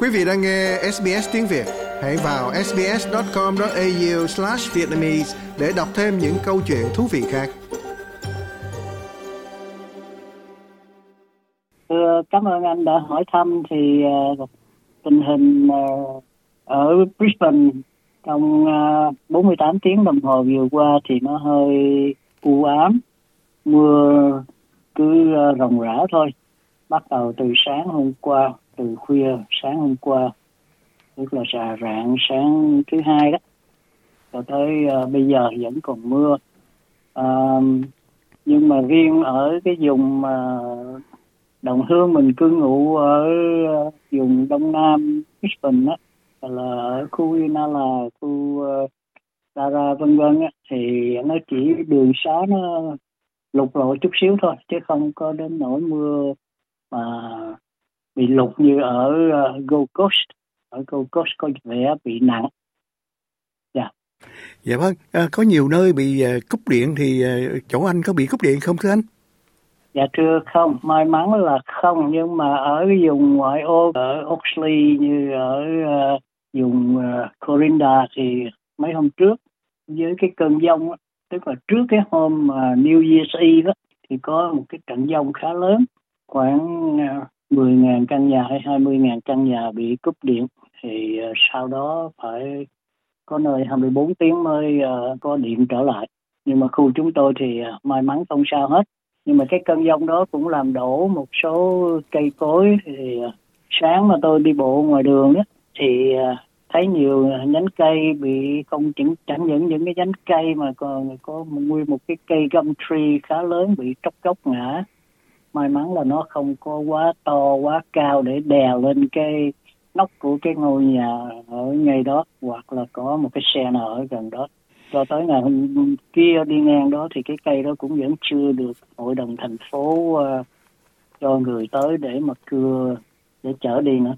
Quý vị đang nghe SBS tiếng Việt, hãy vào sbs.com.au/vietnamese để đọc thêm những câu chuyện thú vị khác. Thưa, cảm ơn anh đã hỏi thăm thì uh, tình hình uh, ở Brisbane trong uh, 48 tiếng đồng hồ vừa qua thì nó hơi u ám, mưa cứ uh, ròng rã thôi. Bắt đầu từ sáng hôm qua từ khuya sáng hôm qua tức là xà rạng sáng thứ hai đó cho tới uh, bây giờ vẫn còn mưa. Uh, nhưng mà riêng ở cái vùng uh, đồng hương mình cư ngụ ở uh, vùng đông nam Brisbane đó là ở khu Inala khu uh, vân vân vân thì nó chỉ đường xá nó lục lội chút xíu thôi chứ không có đến nỗi mưa mà bị lục như ở uh, Gold Coast. Ở Gold Coast có vẻ bị nặng. Dạ. Dạ vâng à, có nhiều nơi bị uh, cúp điện thì uh, chỗ anh có bị cúp điện không thưa anh? Dạ thưa không. May mắn là không nhưng mà ở vùng ngoại ô ở Oxley như ở uh, vùng uh, Corinda thì mấy hôm trước với cái cơn giông tức là trước cái hôm uh, New Year's Eve đó, thì có một cái trận giông khá lớn khoảng 10.000 căn nhà hay 20.000 căn nhà bị cúp điện thì ờ, sau đó phải có nơi 24 tiếng mới ờ, có điện trở lại. Nhưng mà khu chúng tôi thì ờ, may mắn không sao hết. Nhưng mà cái cơn giông đó cũng làm đổ một số cây cối thì sáng mà tôi đi bộ ngoài đường đó thì thấy nhiều nhánh cây bị không chẳng, chẳng những những cái nhánh cây mà còn có nguyên một cái cây gum tree khá lớn bị tróc gốc ngã may mắn là nó không có quá to quá cao để đè lên cái nóc của cái ngôi nhà ở ngay đó hoặc là có một cái xe nào ở gần đó cho tới ngày hôm kia đi ngang đó thì cái cây đó cũng vẫn chưa được hội đồng thành phố uh, cho người tới để mà cưa để chở đi nữa.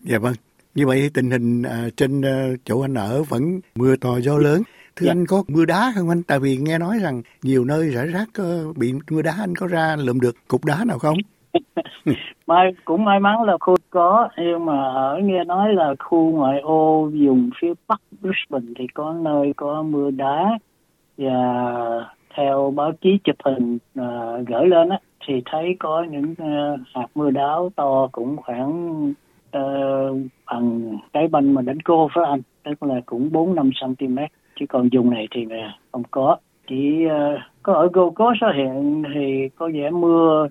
Dạ vâng. Như vậy tình hình uh, trên uh, chỗ anh ở vẫn mưa to gió lớn. Thưa dạ. anh có mưa đá không anh? Tại vì nghe nói rằng nhiều nơi rải rác uh, bị mưa đá anh có ra lượm được cục đá nào không? may cũng may mắn là khu có nhưng mà ở nghe nói là khu ngoại ô vùng phía bắc Brisbane thì có nơi có mưa đá và theo báo chí chụp hình uh, gửi lên á thì thấy có những uh, hạt mưa đá to cũng khoảng uh, bằng cái banh mà đánh cô phải anh tức là cũng bốn năm cm chứ còn vùng này thì không có. Chỉ uh, có ở Gold Coast hiện thì có vẻ mưa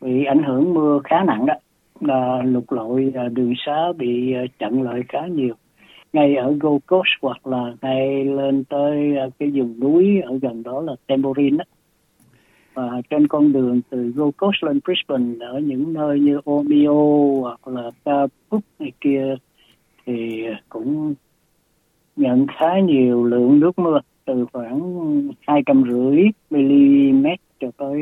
bị ảnh hưởng mưa khá nặng đó. Là lục lội đường xá bị ờ, chặn lại khá nhiều. Ngay ở Gold Coast hoặc là ngay lên tới ờ, cái vùng núi ở gần đó là Tambourine đó. và trên con đường từ Gold Coast lên Brisbane ở những nơi như Omeo hoặc là Caput này kia thì cũng nhận khá nhiều lượng nước mưa từ khoảng hai trăm rưỡi mm cho tới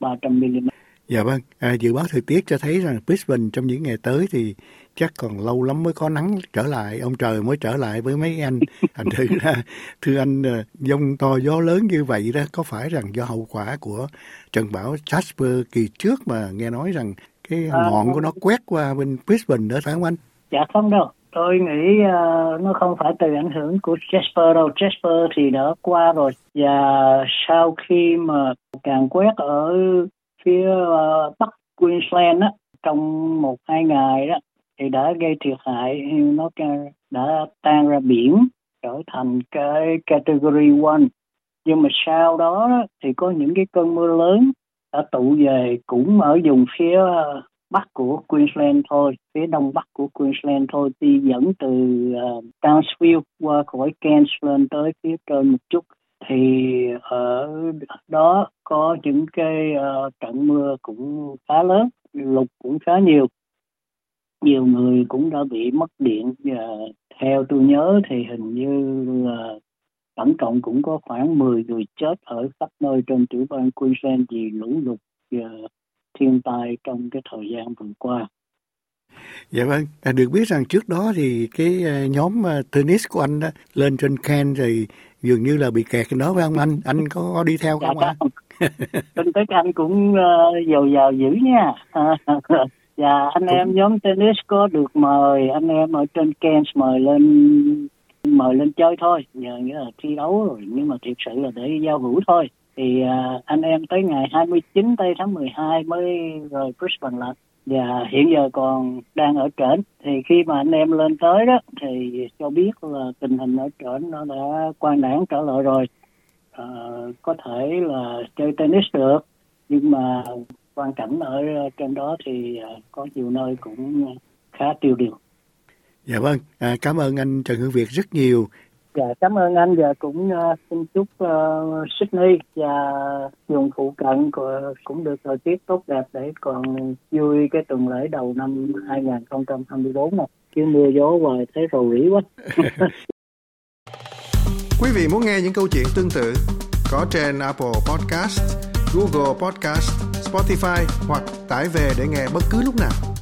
ba trăm mm Dạ vâng, à, dự báo thời tiết cho thấy rằng Brisbane trong những ngày tới thì chắc còn lâu lắm mới có nắng trở lại, ông trời mới trở lại với mấy anh. Thành thử ra, thưa anh, dông à, to gió lớn như vậy đó, có phải rằng do hậu quả của trận bão Jasper kỳ trước mà nghe nói rằng cái à, ngọn của nó quét qua bên Brisbane nữa phải không anh? Dạ không đâu, tôi nghĩ uh, nó không phải từ ảnh hưởng của Jasper đâu. Jasper thì đã qua rồi. Và sau khi mà càng quét ở phía uh, bắc Queensland á trong một hai ngày đó thì đã gây thiệt hại. Nó đã tan ra biển trở thành cái category One. Nhưng mà sau đó thì có những cái cơn mưa lớn đã tụ về cũng ở vùng phía ờ, bắc của Queensland thôi, phía đông bắc của Queensland thôi, đi dẫn từ uh, Townsville qua khỏi Cairns lên tới phía trên một chút. Thì ở đó có những cái uh, trận mưa cũng khá lớn lục cũng khá nhiều. Nhiều người cũng đã bị mất điện và theo tôi nhớ thì hình như là tổng cộng cũng có khoảng 10 người chết ở khắp nơi trên tiểu bang Queensland vì lũ lụt thiên tai trong cái thời gian vừa qua. Dạ vâng, à, được biết rằng trước đó thì cái à, nhóm à, tennis của anh đó, lên trên Ken rồi dường như là bị kẹt đó phải không anh? Anh có, đi theo không dạ, ạ? Tin tức anh cũng uh, giàu giàu dữ nha. Dạ, anh em nhóm tennis có được mời anh em ở trên Cairns mời lên mời lên chơi thôi, nhờ nghĩa là thi đấu rồi nhưng mà thực sự là để giao hữu thôi. Thì uh, anh em tới ngày 29 tây tháng 12 mới rời Brisbane lại. Và hiện giờ còn đang ở trển. Thì khi mà anh em lên tới đó thì cho biết là tình hình ở trển nó đã quan đảng trở lại rồi. À, có thể là chơi tennis được nhưng mà quan cảnh ở trên đó thì à, có nhiều nơi cũng khá tiêu điều. Dạ vâng. À, cảm ơn anh Trần Hữu Việt rất nhiều. Dạ, cảm ơn anh và cũng uh, xin chúc uh, Sydney và vùng phụ cận cũng được thời tiết tốt đẹp để còn vui cái tuần lễ đầu năm 2024 này. Chứ mưa gió hoài thấy rầu rĩ quá. Quý vị muốn nghe những câu chuyện tương tự có trên Apple Podcast, Google Podcast, Spotify hoặc tải về để nghe bất cứ lúc nào.